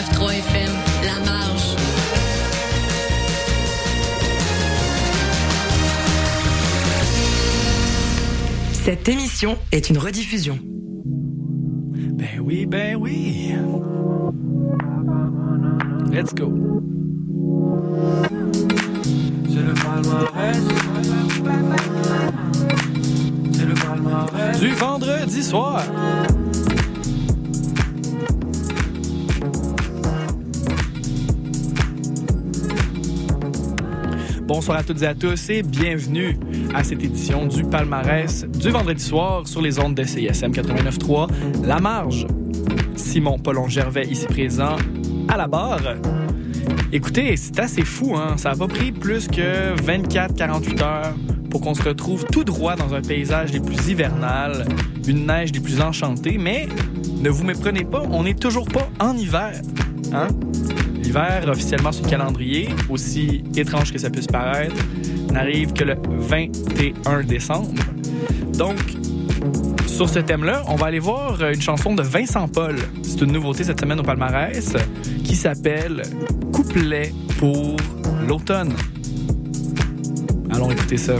89.3 FM, La Marge. Cette émission est une rediffusion. Ben oui, ben oui. Let's go. C'est le palmarès. C'est le palmarès. Du vendredi soir. Bonsoir à toutes et à tous et bienvenue à cette édition du palmarès du vendredi soir sur les ondes de CISM 89.3 La Marge. Simon Paulon Gervais ici présent à la barre. Écoutez, c'est assez fou, hein? Ça n'a pas pris plus que 24-48 heures pour qu'on se retrouve tout droit dans un paysage des plus hivernales, une neige des plus enchantées, mais ne vous méprenez pas, on n'est toujours pas en hiver. Hein? L'hiver, officiellement sur le calendrier, aussi étrange que ça puisse paraître, n'arrive que le 21 décembre. Donc, sur ce thème-là, on va aller voir une chanson de Vincent Paul. C'est une nouveauté cette semaine au palmarès qui s'appelle Couplet pour l'automne. Allons écouter ça.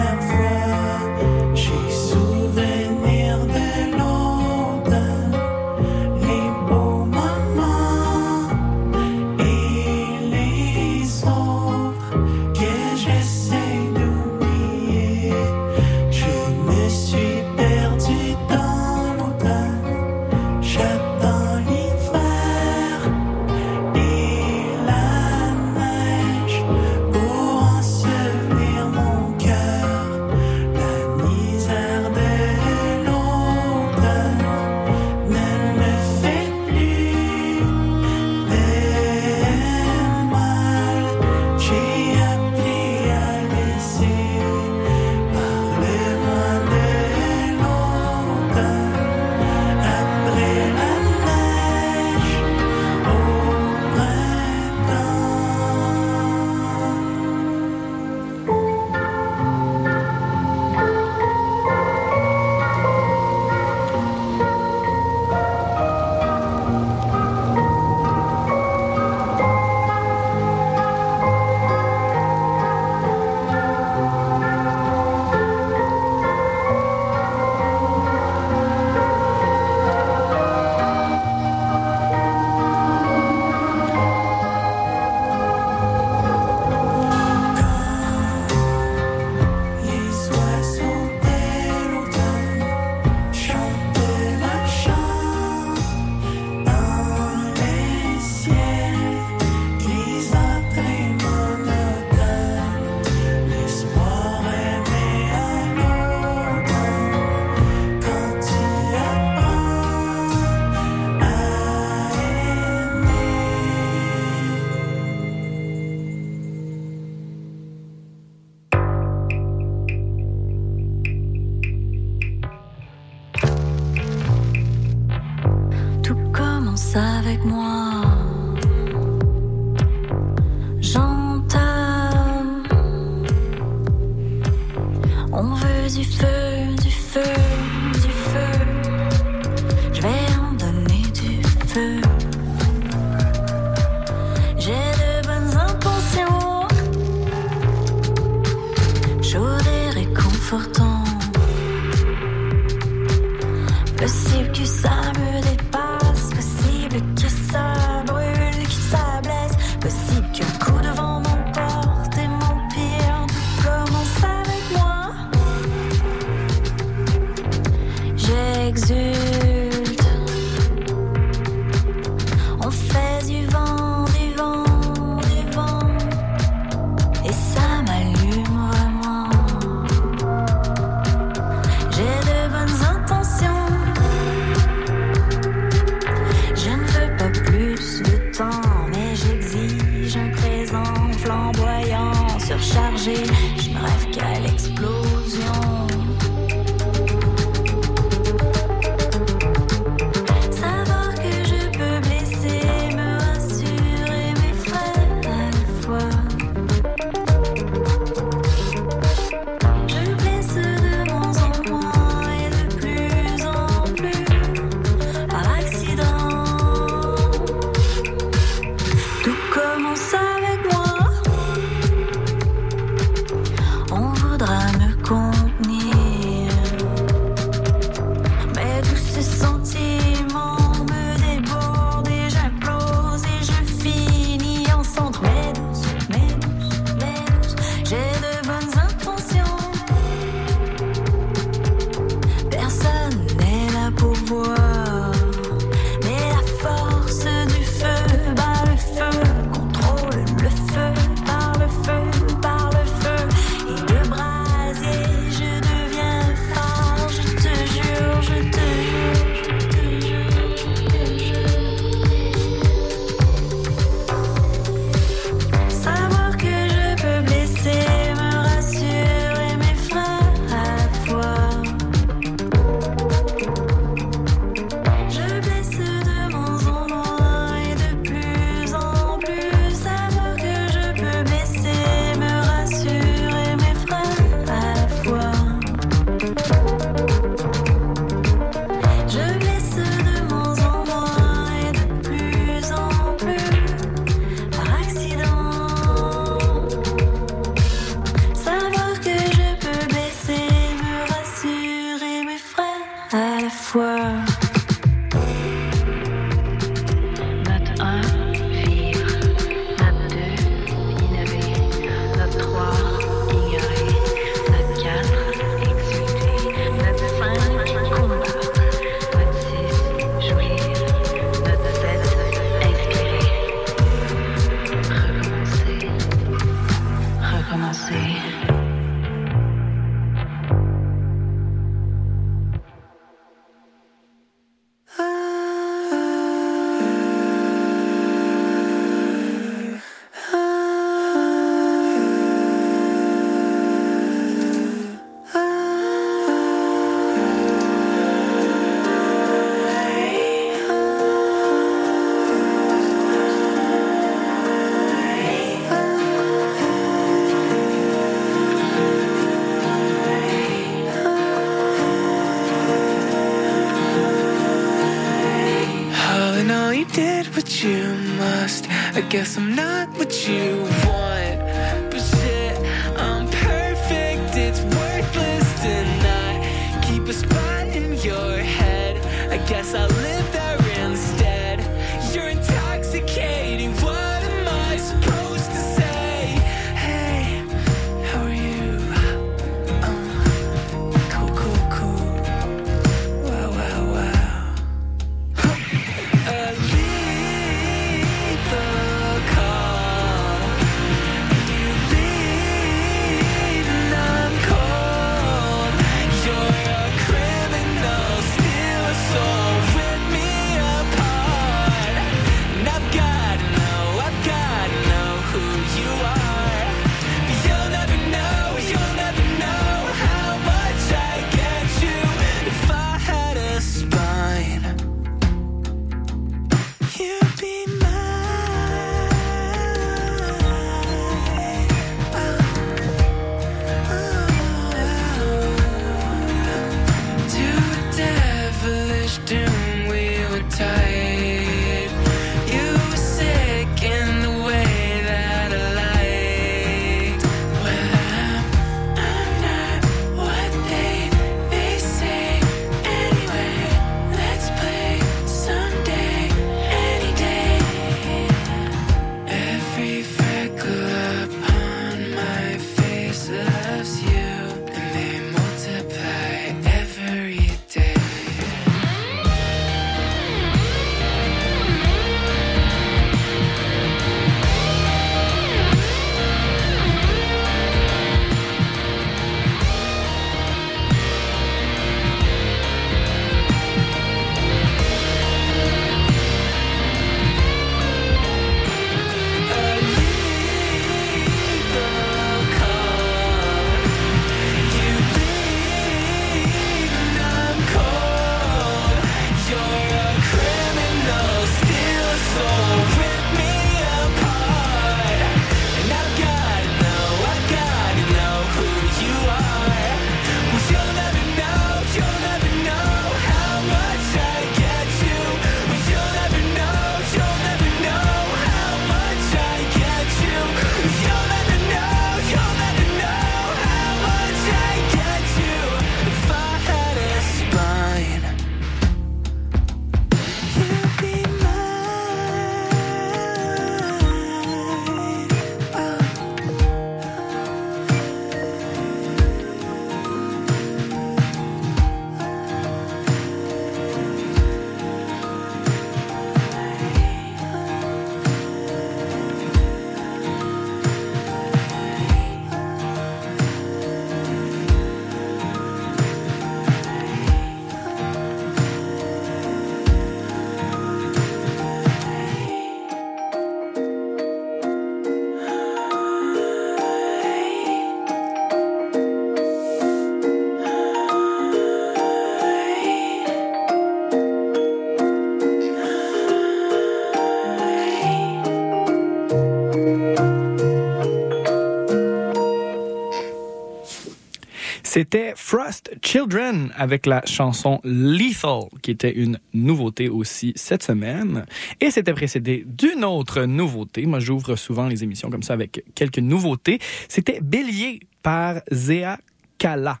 C'était Frost Children avec la chanson Lethal, qui était une nouveauté aussi cette semaine. Et c'était précédé d'une autre nouveauté. Moi, j'ouvre souvent les émissions comme ça avec quelques nouveautés. C'était Bélier par Zéa Kala.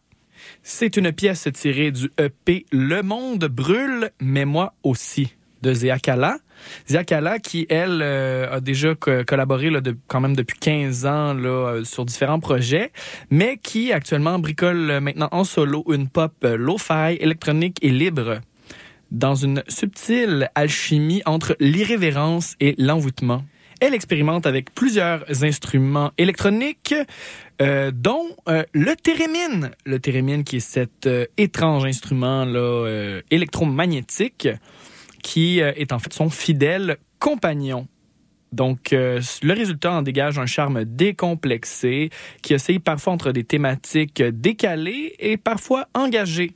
C'est une pièce tirée du EP Le Monde brûle, mais moi aussi de Zéa Kala. Zia Kala, qui, elle, euh, a déjà co- collaboré quand même depuis 15 ans euh, sur différents projets, mais qui actuellement bricole euh, maintenant en solo une pop lo-fi, électronique et libre dans une subtile alchimie entre l'irrévérence et l'envoûtement. Elle expérimente avec plusieurs instruments électroniques, dont le thérémine. Le thérémine qui est cet étrange instrument là, électromagnétique qui euh, est en fait son fidèle compagnon. Donc, euh, le résultat en dégage un charme décomplexé qui oscille parfois entre des thématiques décalées et parfois engagées.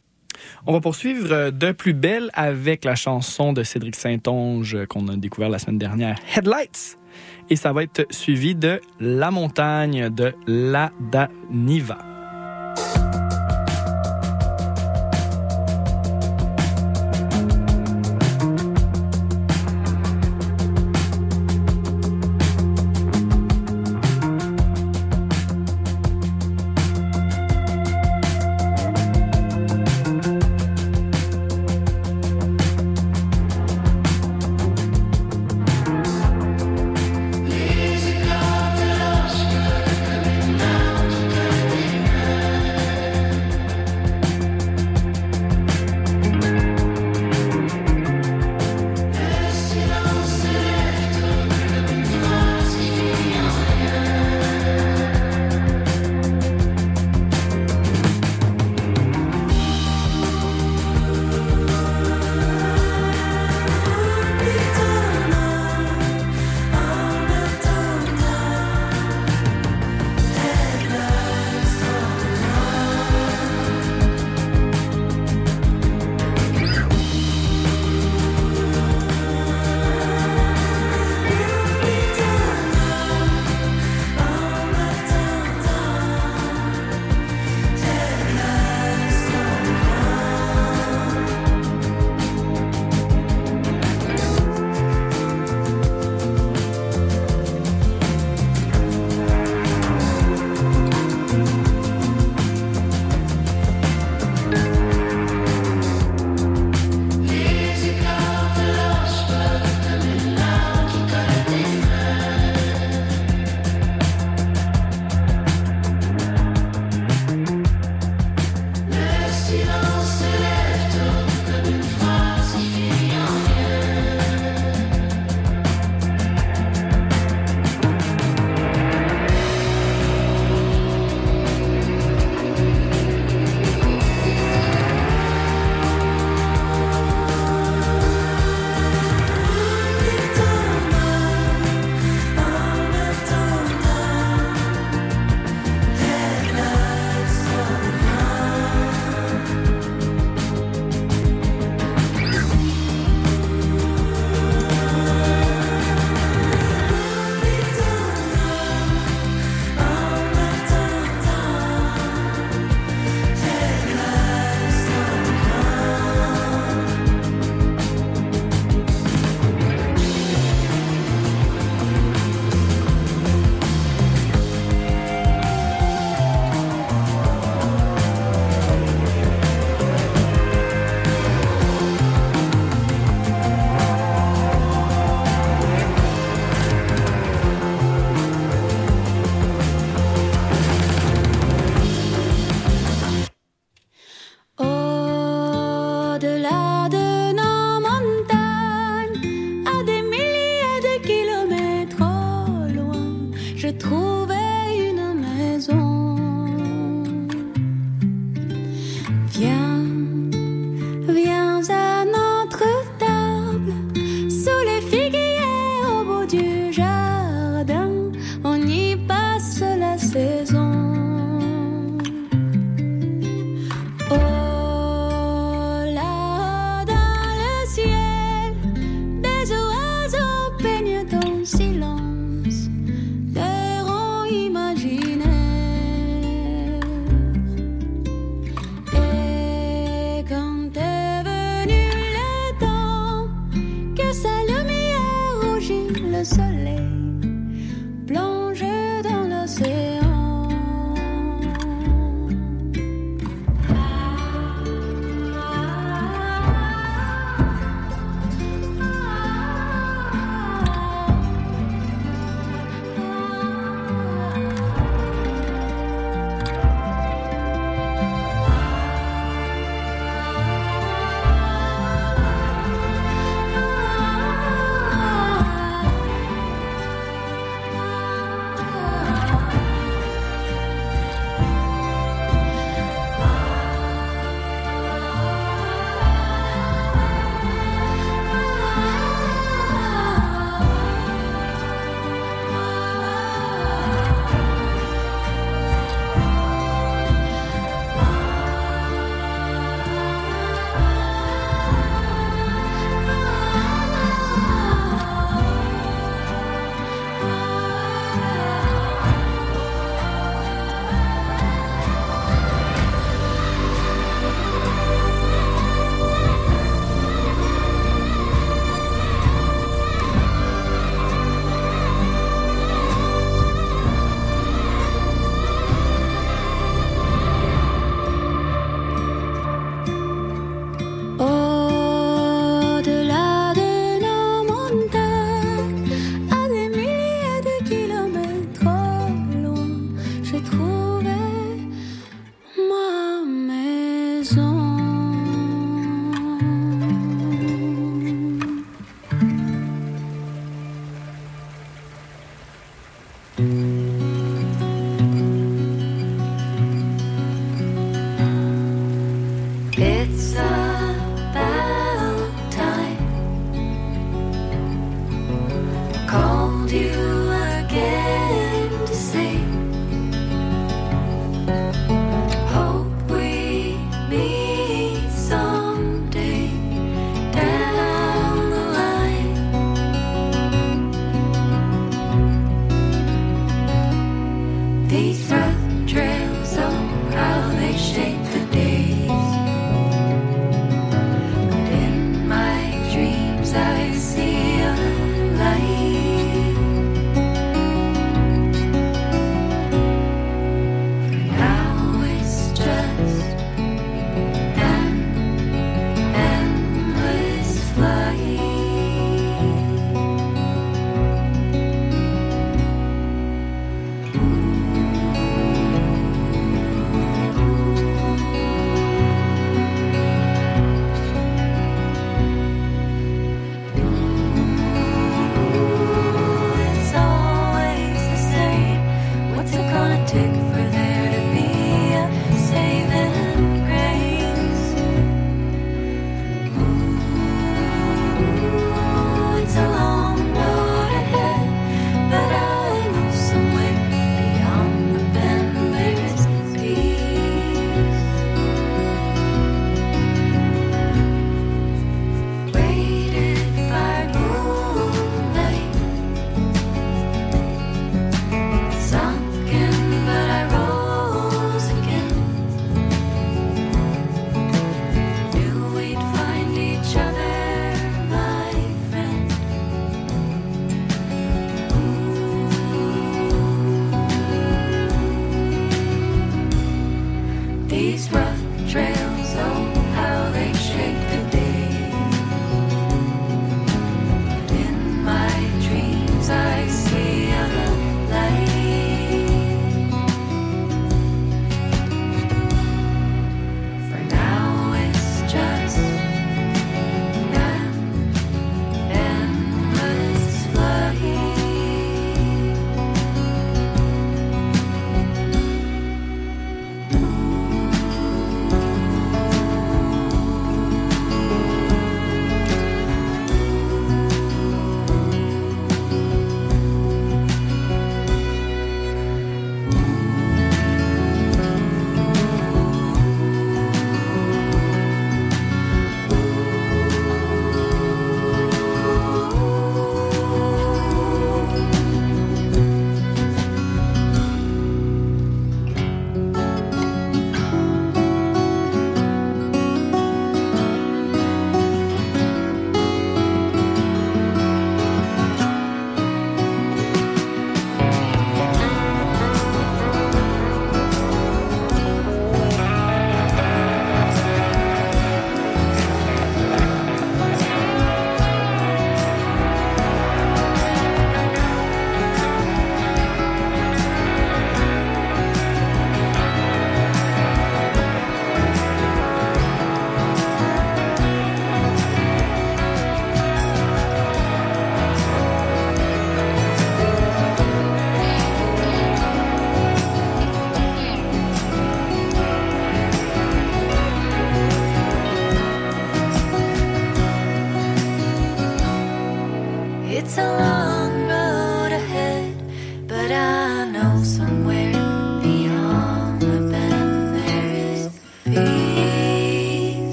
On va poursuivre euh, de plus belle avec la chanson de Cédric Saint-Onge qu'on a découvert la semaine dernière, Headlights. Et ça va être suivi de La montagne de La Daniva. Yeah.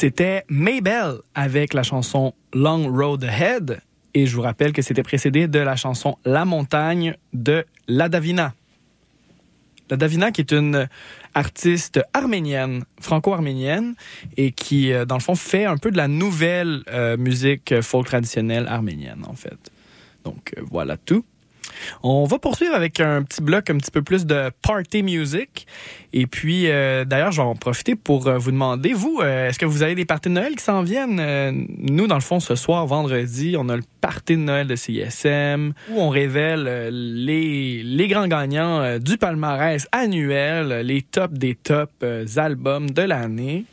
C'était Maybell avec la chanson Long Road Ahead. Et je vous rappelle que c'était précédé de la chanson La Montagne de La Davina. La Davina, qui est une artiste arménienne, franco-arménienne, et qui, euh, dans le fond, fait un peu de la nouvelle euh, musique folk traditionnelle arménienne, en fait. Donc, euh, voilà tout. On va poursuivre avec un petit bloc un petit peu plus de party music. Et puis, euh, d'ailleurs, je vais en profiter pour euh, vous demander, vous, euh, est-ce que vous avez des parties de Noël qui s'en viennent? Nous, dans le fond, ce soir, vendredi, on a le party de Noël de CISM où on révèle les, grands gagnants du palmarès annuel, les tops des tops albums de l'année.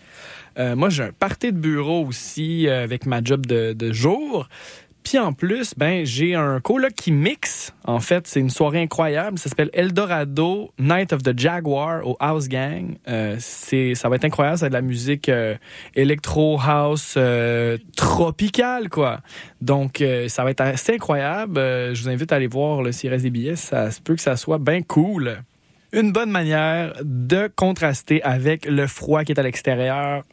Moi, j'ai un party de bureau aussi avec ma job de jour. Puis en plus, ben j'ai un coloc qui mixe. En fait, c'est une soirée incroyable. Ça s'appelle Eldorado Night of the Jaguar au House Gang. Euh, ça va être incroyable. C'est de la musique euh, électro house euh, tropicale, quoi. Donc euh, ça va être assez incroyable. Je vous invite à aller voir le s'il reste des. Ça se peut que ça soit bien cool. Une bonne manière de contraster avec le froid qui est à l'extérieur.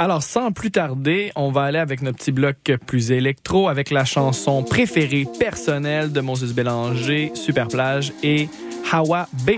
Alors, sans plus tarder, on va aller avec notre petit bloc plus électro avec la chanson préférée personnelle de Moses Bélanger, Super Plage et Hawa B.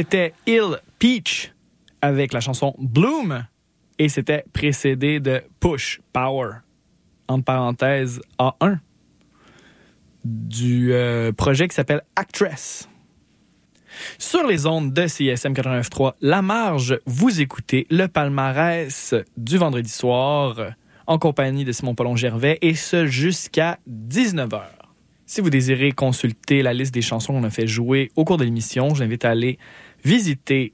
C'était Ill Peach avec la chanson Bloom et c'était précédé de Push Power, entre parenthèses A1, du euh, projet qui s'appelle Actress. Sur les ondes de CISM 89.3, La Marge, vous écoutez le palmarès du vendredi soir en compagnie de Simon Paulon Gervais et ce jusqu'à 19h. Si vous désirez consulter la liste des chansons qu'on a fait jouer au cours de l'émission, je l'invite à aller visiter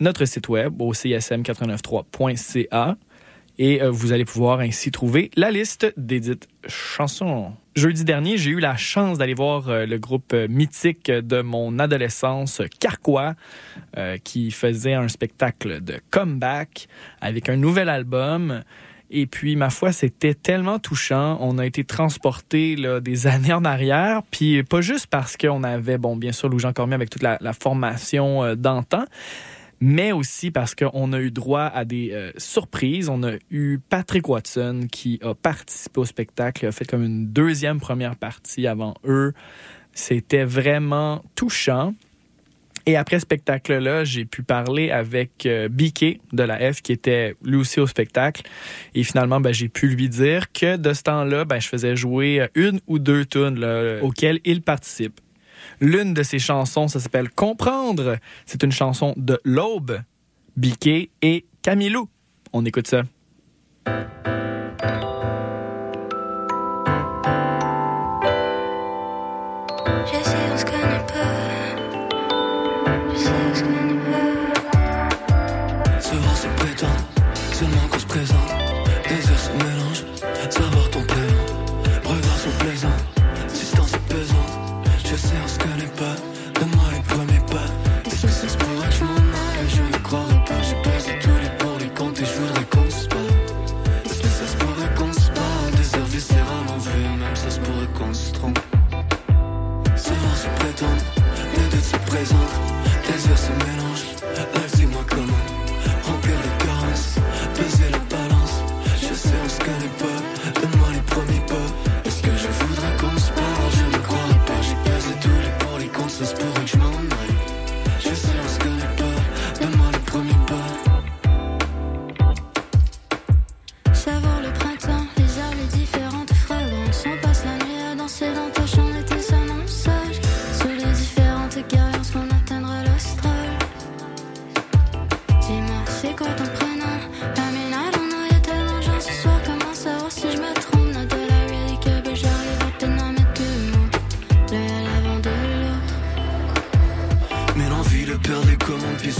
notre site web au csm893.ca et euh, vous allez pouvoir ainsi trouver la liste des dites chansons. Jeudi dernier, j'ai eu la chance d'aller voir euh, le groupe euh, mythique de mon adolescence, Carquois, qui faisait un spectacle de comeback avec un nouvel album. Et puis, ma foi, c'était tellement touchant. On a été transportés des années en arrière. Puis, pas juste parce qu'on avait, bon, bien sûr, Louis-Jean Cormier avec toute la, formation d'antan, mais aussi parce qu'on a eu droit à des euh, surprises. On a eu Patrick Watson qui a participé au spectacle, a fait comme une deuxième première partie avant eux. C'était vraiment touchant. Et après ce spectacle-là, j'ai pu parler avec euh, Biquet de la F qui était lui aussi au spectacle. Et finalement, ben, j'ai pu lui dire que de ce temps-là, ben, je faisais jouer une ou deux tunes auxquelles il participe. L'une de ses chansons, ça s'appelle Comprendre. C'est une chanson de L'Aube, Biquet et Camilou. On écoute ça.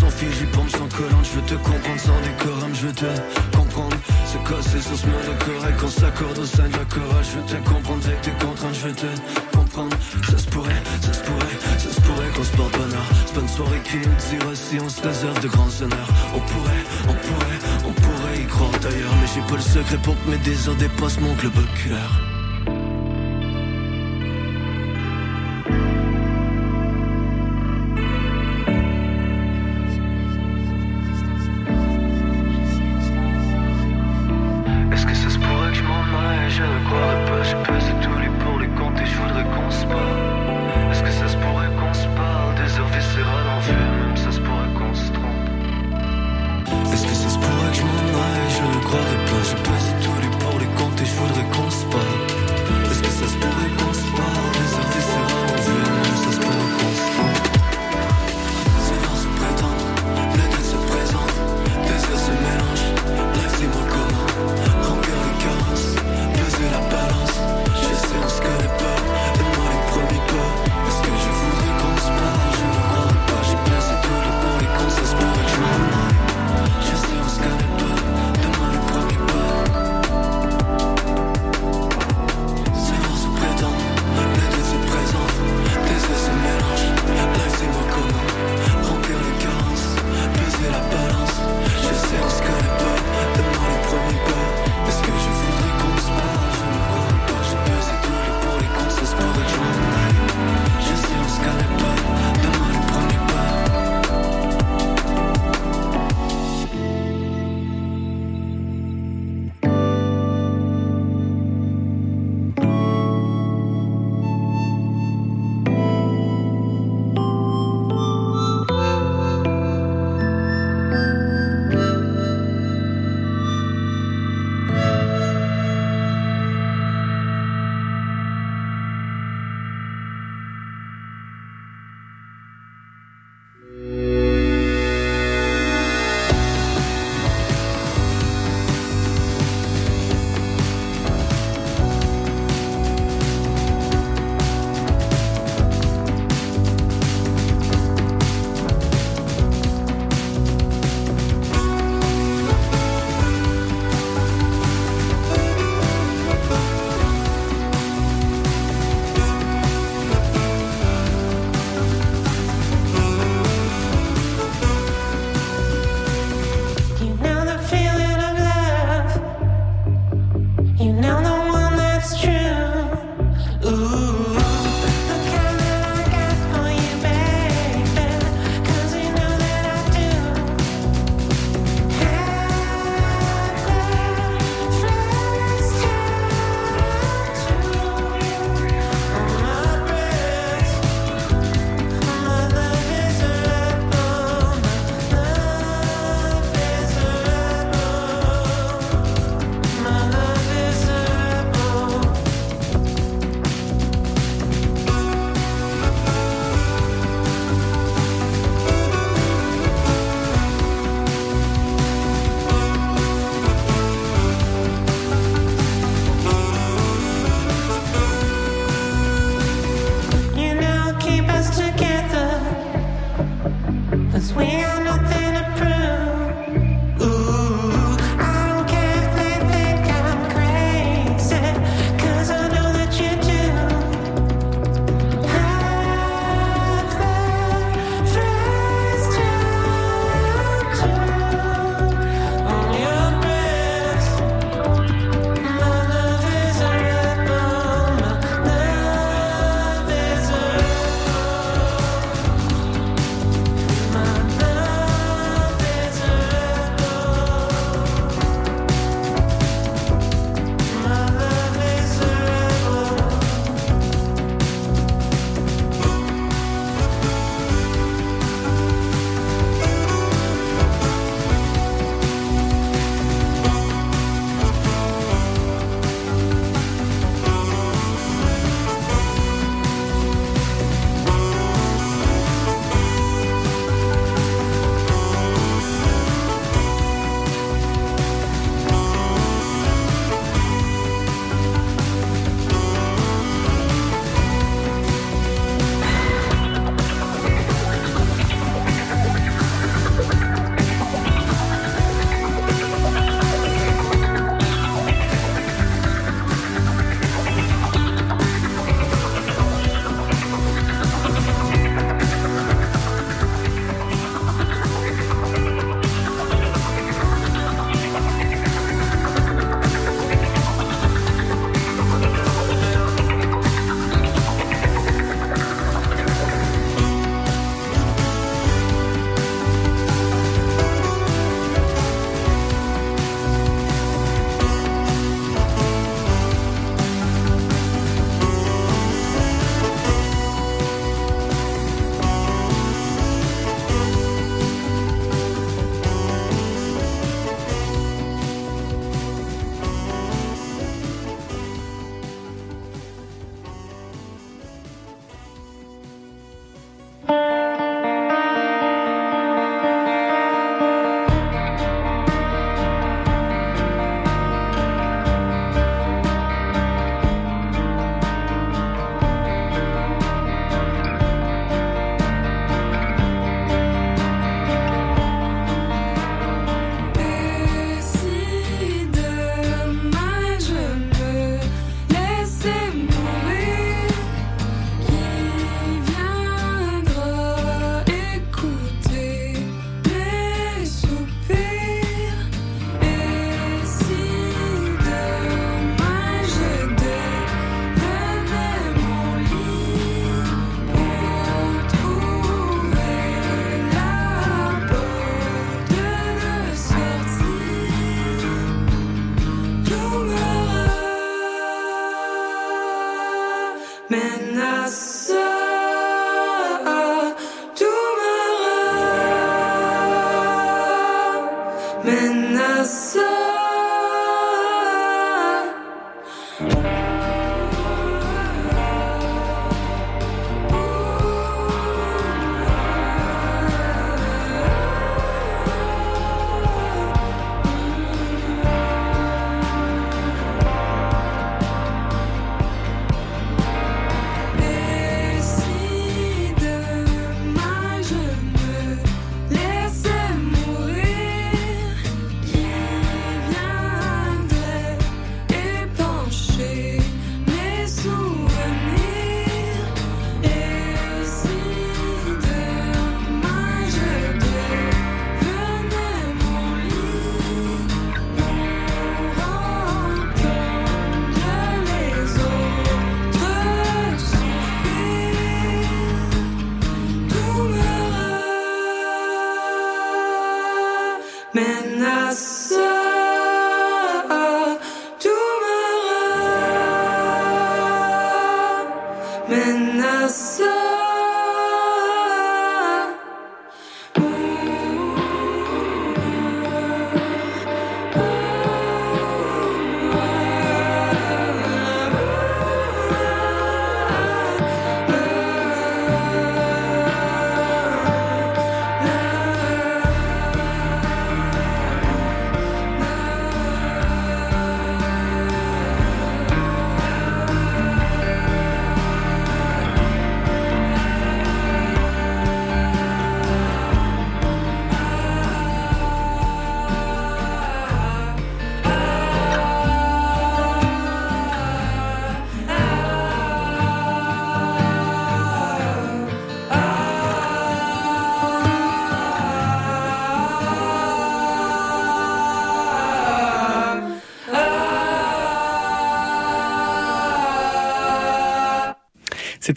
Fil, j'y pompe sans collante. Je veux te comprendre sans décorum, je veux te comprendre. Se casser sur ce monde correct, qu'on s'accorde au sein de la chorale. Je veux te comprendre avec tes contraintes, je veux te comprendre. Ça se pourrait, ça se pourrait, ça se pourrait qu'on se porte bonheur. C'est pas une soirée qui nous dira si on se réserve de grands honneurs. On pourrait, on pourrait, on pourrait y croire d'ailleurs. Mais j'ai pas le secret pour que mes désirs dépassent mon globe oculaire.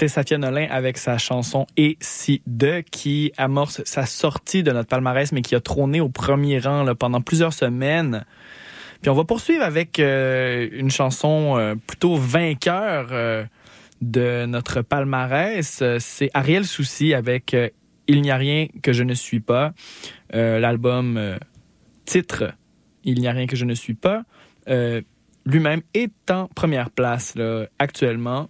C'était Safia Nolin avec sa chanson Et si de qui amorce sa sortie de notre palmarès, mais qui a trôné au premier rang pendant plusieurs semaines. Puis on va poursuivre avec euh, une chanson euh, plutôt vainqueur euh, de notre palmarès. C'est Ariel Souci avec Il n'y a rien que je ne suis pas. L'album titre Il n'y a rien que je ne suis pas. Lui-même est en première place actuellement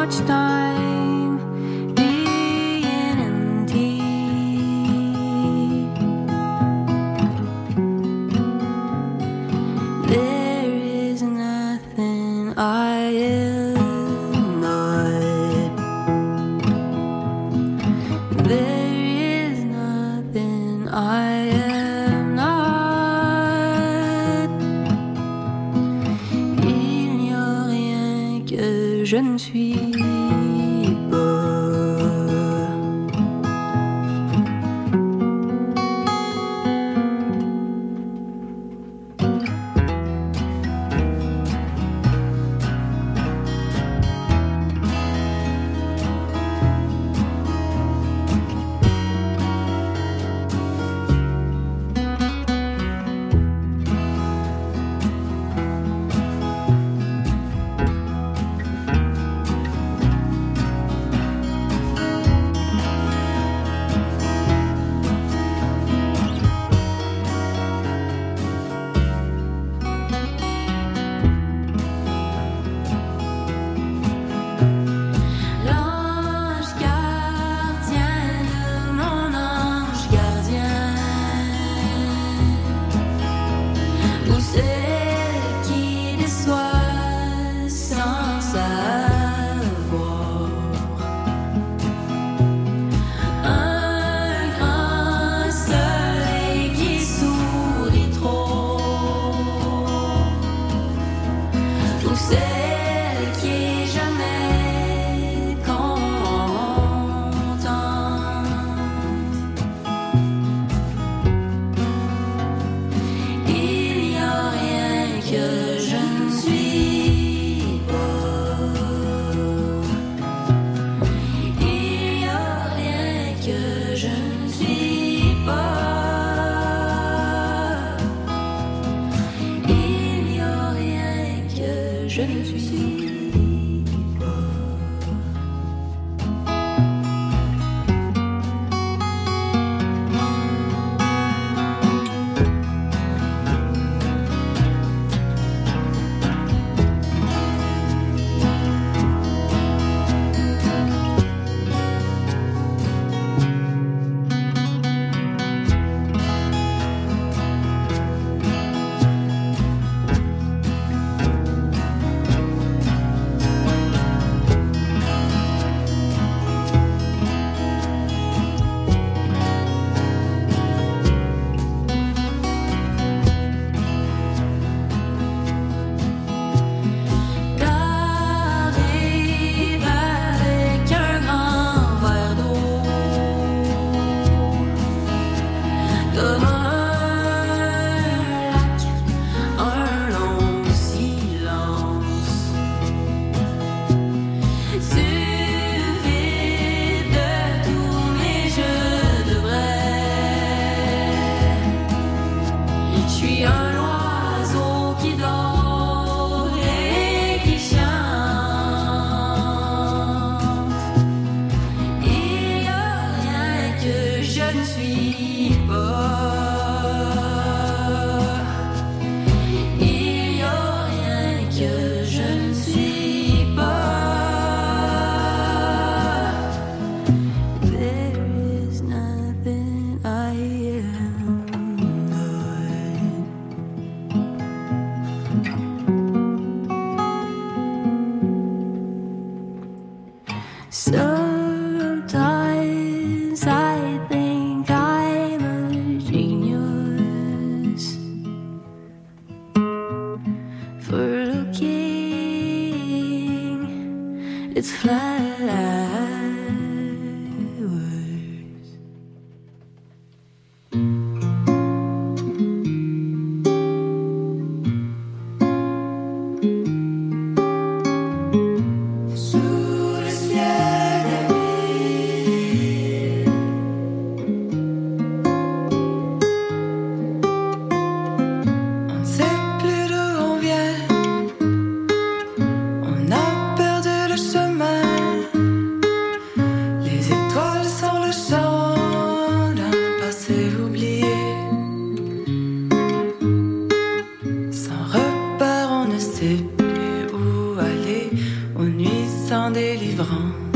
much time empty. There is nothing I am not. There is nothing I am not. Il n'y a rien que je ne suis sans délivrance.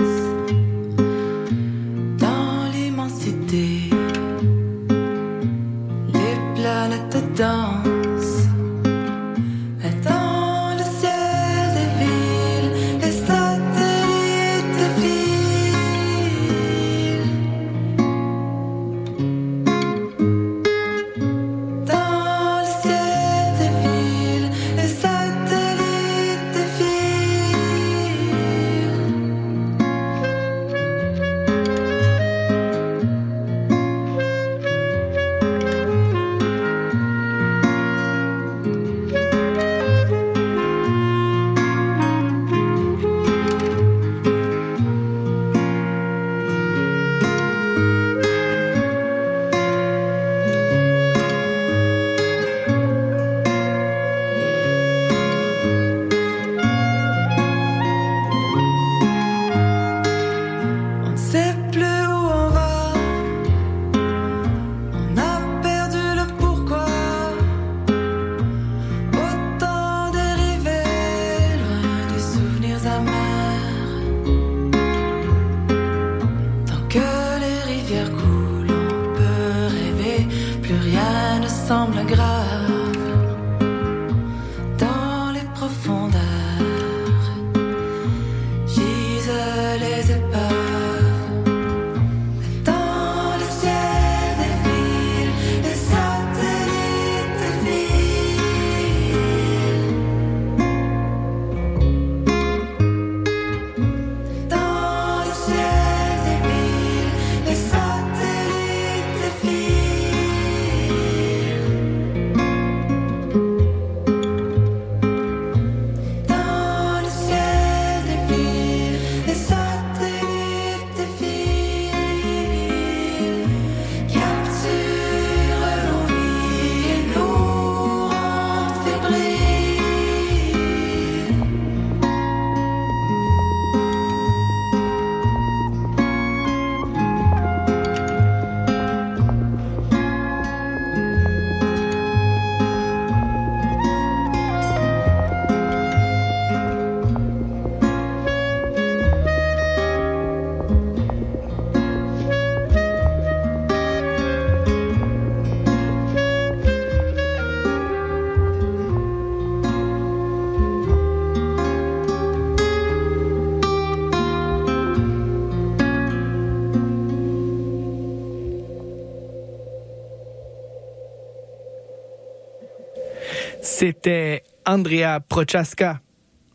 C'était Andrea Prochaska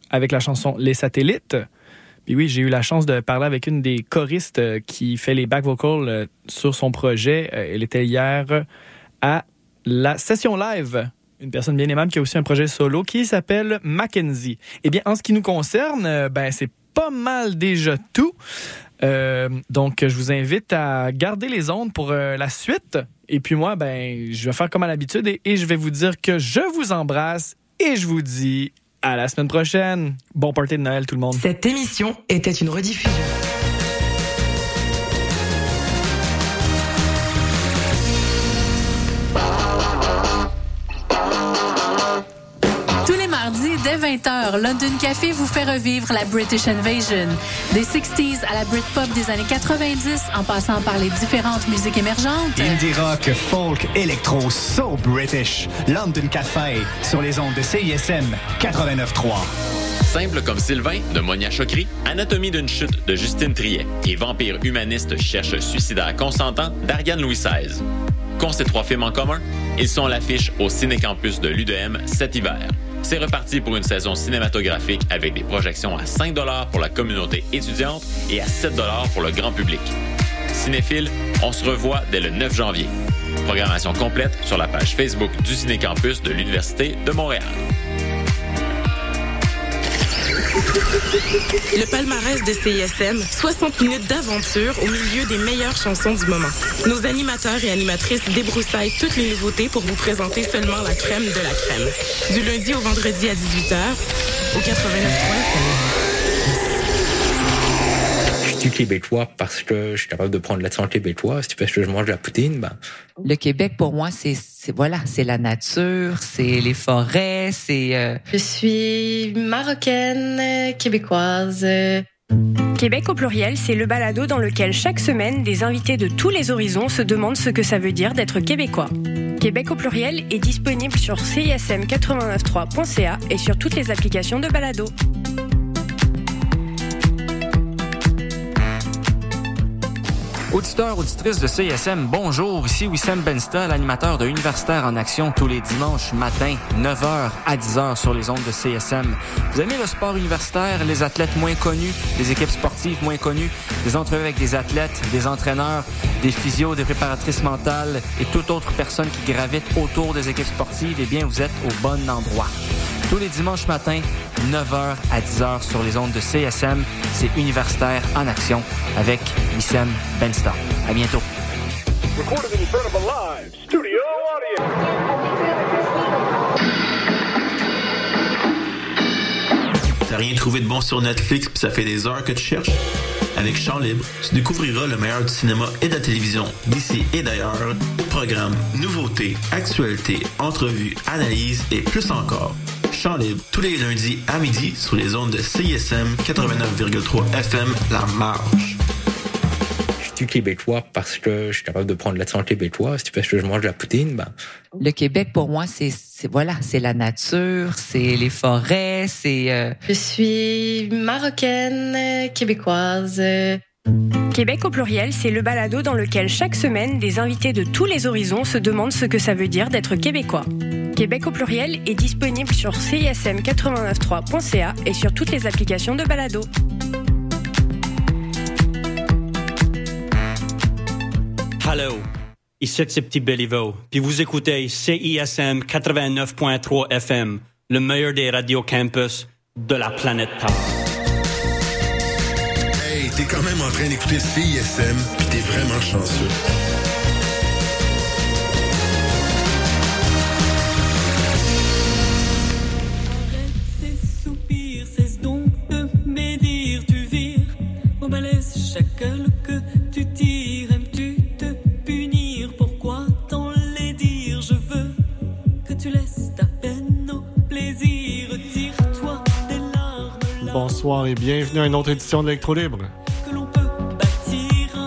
avec la chanson Les Satellites. Puis oui, j'ai eu la chance de parler avec une des choristes euh, qui fait les back vocals euh, sur son projet. Euh, Elle était hier à la session live. Une personne bien aimable qui a aussi un projet solo qui s'appelle Mackenzie. Eh bien, en ce qui nous concerne, ben c'est pas mal déjà tout. Euh, donc, je vous invite à garder les ondes pour euh, la suite. Et puis moi, ben, je vais faire comme à l'habitude et, je vais vous dire que je vous embrasse et je vous dis à la semaine prochaine. Bon party de Noël tout le monde. Cette émission était une rediffusion. 20h, London Café vous fait revivre la British Invasion. Des 60s à la Britpop des années 90, en passant par les différentes musiques émergentes. Indie rock, folk, électro, so British. London Café sur les ondes de CISM 89.3. Simple comme Sylvain de Monia Chokri, Anatomie d'une chute de Justine Triet et Vampire humaniste cherche suicidaire consentant d'Ariane Louis XVI. Qu'ont ces trois films en commun? Ils sont à l'affiche au Cinécampus de l'UDM cet hiver. C'est reparti pour une saison cinématographique avec des projections à 5 pour la communauté étudiante et à 7 pour le grand public. Cinéphile, on se revoit dès le 9 janvier. Programmation complète sur la page Facebook du Cinécampus de l'Université de Montréal. Le palmarès de CISM, 60 minutes d'aventure au milieu des meilleures chansons du moment. Nos animateurs et animatrices débroussaillent toutes les nouveautés pour vous présenter seulement la crème de la crème. Du lundi au vendredi à 18h, au 89.3 Québécois parce que je suis capable de prendre l'accent québécois. Si tu fais que je mange de la poutine, ben. Le Québec, pour moi, c'est voilà, c'est la nature, c'est les forêts, c'est. Euh... Je suis marocaine, québécoise. Québec au pluriel, c'est le balado dans lequel chaque semaine, des invités de tous les horizons se demandent ce que ça veut dire d'être québécois. Québec au pluriel est disponible sur cism893.ca et sur toutes les applications de balado. Auditeurs, auditrices de CISM, bonjour. Ici Wissem Bensta, l'animateur de Universitaire en Action tous les dimanches matin, 9h à 10h sur les ondes de CSM. Vous aimez le sport universitaire, les athlètes moins connus, les équipes sportives moins connues, des entrevues avec des athlètes, des entraîneurs, des physios, des préparatrices mentales et toute autre personne qui gravite autour des équipes sportives, eh bien, vous êtes au bon endroit. Tous les dimanches matins, 9h à 10h sur les ondes de CSM, c'est Universitaire en Action avec Wissem Bensta. À bientôt. T'as rien trouvé de bon sur Netflix puis ça fait des heures que tu cherches? Avec Chant Libre, tu découvriras le meilleur du cinéma et de la télévision d'ici et d'ailleurs. Programmes, nouveautés, actualités, entrevues, analyses et plus encore. Chant Libre, tous les lundis à midi sur les ondes de CISM 89,3 FM La Marge suis québécois parce que je suis capable de prendre l'accent québécois. Si tu fais que je mange de la poutine, ben. Le Québec, pour moi, c'est voilà, c'est la nature, c'est les forêts, c'est. Euh... Je suis marocaine, québécoise. Québec au pluriel, c'est le balado dans lequel chaque semaine, des invités de tous les horizons se demandent ce que ça veut dire d'être québécois. Québec au pluriel est disponible sur cism893.ca et sur toutes les applications de balado. Hello, ici c'est Petit Béliveau, puis vous écoutez CISM 89.3 FM, le meilleur des radios campus de la planète. T'es quand même en train d'écouter CISM, puis t'es vraiment chanceux. chaque que tu tires, aimes-tu te punir? Pourquoi tant les dire? Je veux que tu laisses ta peine au plaisir. Tire-toi des larmes. Bonsoir et bienvenue à une autre édition de l'Electro Libre.